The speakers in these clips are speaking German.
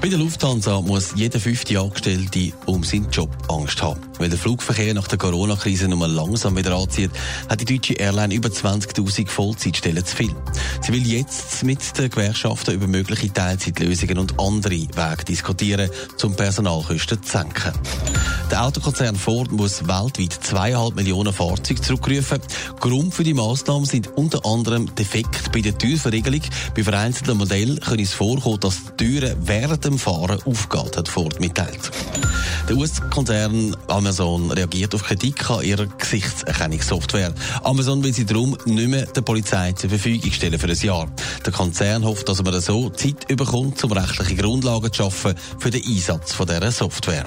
Bei der Lufthansa muss jeder fünfte Angestellte um seinen Job Angst haben. Weil der Flugverkehr nach der Corona-Krise nur langsam wieder anzieht, hat die deutsche Airline über 20.000 Vollzeitstellen zu viel. Sie will jetzt mit den Gewerkschaften über mögliche Teilzeitlösungen und andere Wege diskutieren, um Personalkosten zu senken. Der Autokonzern Ford muss weltweit zweieinhalb Millionen Fahrzeuge zurückrufen. Grund für die Maßnahmen sind unter anderem Defekt bei der Türverriegelung. Bei vereinzelten Modellen können es vorkommen, dass die Türen während dem Fahren aufgeht, hat Ford mitteilt. Der US-Konzern Amazon reagiert auf Kritik an ihrer Gesichtserkennungssoftware. Amazon will sie darum nicht mehr der Polizei zur Verfügung stellen für ein Jahr. Der Konzern hofft, dass man so Zeit bekommt, um rechtliche Grundlagen zu schaffen für den Einsatz von dieser Software.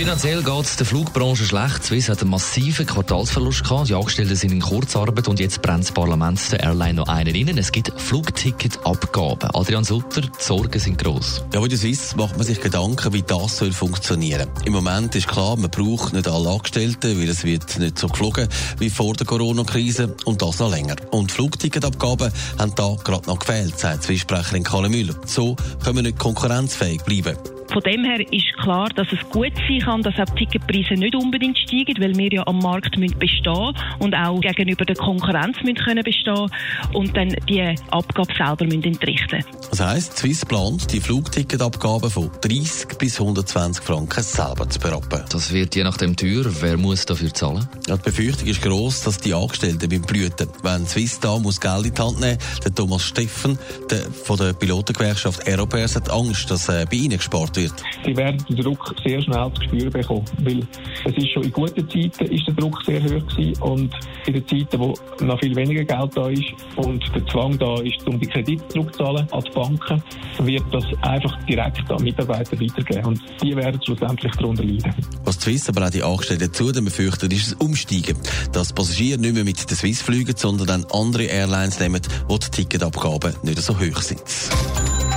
Finanziell geht es der Flugbranche schlecht. Swiss hat einen massiven Quartalsverlust gehabt. Die Angestellten sind in Kurzarbeit und jetzt brennt das Parlament der Airline noch einen innen. Es gibt Flugticketabgaben. Adrian Sutter, die Sorgen sind gross. Ja, bei der Swiss macht man sich Gedanken, wie das soll funktionieren. Im Moment ist klar, man braucht nicht alle Angestellten, weil es wird nicht so geflogen wie vor der Corona-Krise und das noch länger. Und Flugticketabgaben haben da gerade noch gefehlt, sagt Swiss-Sprecherin Kalle Müller. So können wir nicht konkurrenzfähig bleiben. Von dem her ist klar, dass es gut sein kann, dass auch die Ticketpreise nicht unbedingt steigen, weil wir ja am Markt müssen bestehen und auch gegenüber der Konkurrenz müssen können bestehen und dann die Abgabe selber müssen entrichten. Das heisst, Swiss plant, die Flugticketabgabe von 30 bis 120 Franken selber zu berappen. Das wird je nachdem teuer. Wer muss dafür zahlen? Ja, die Befürchtung ist gross, dass die Angestellten beim Blüten, wenn Swiss da muss Geld in die Hand nehmen, der Thomas Steffen der, von der Pilotengewerkschaft Aeropairs hat Angst, dass äh, bei ihnen gespart wird wird? Sie werden den Druck sehr schnell zu spüren bekommen, weil es ist schon in guten Zeiten ist der Druck sehr hoch gewesen und in den Zeiten, wo noch viel weniger Geld da ist und der Zwang da ist, um die Kredite zurückzuzahlen an die Banken, wird das einfach direkt an Mitarbeiter weitergeben und die werden schlussendlich darunter leiden. Was die Swiss aber auch die Angestellten zudem befürchten, ist das Umsteigen. Dass Passagiere nicht mehr mit der Swiss fliegen, sondern dann andere Airlines nehmen, wo die Ticketabgaben nicht so hoch sind.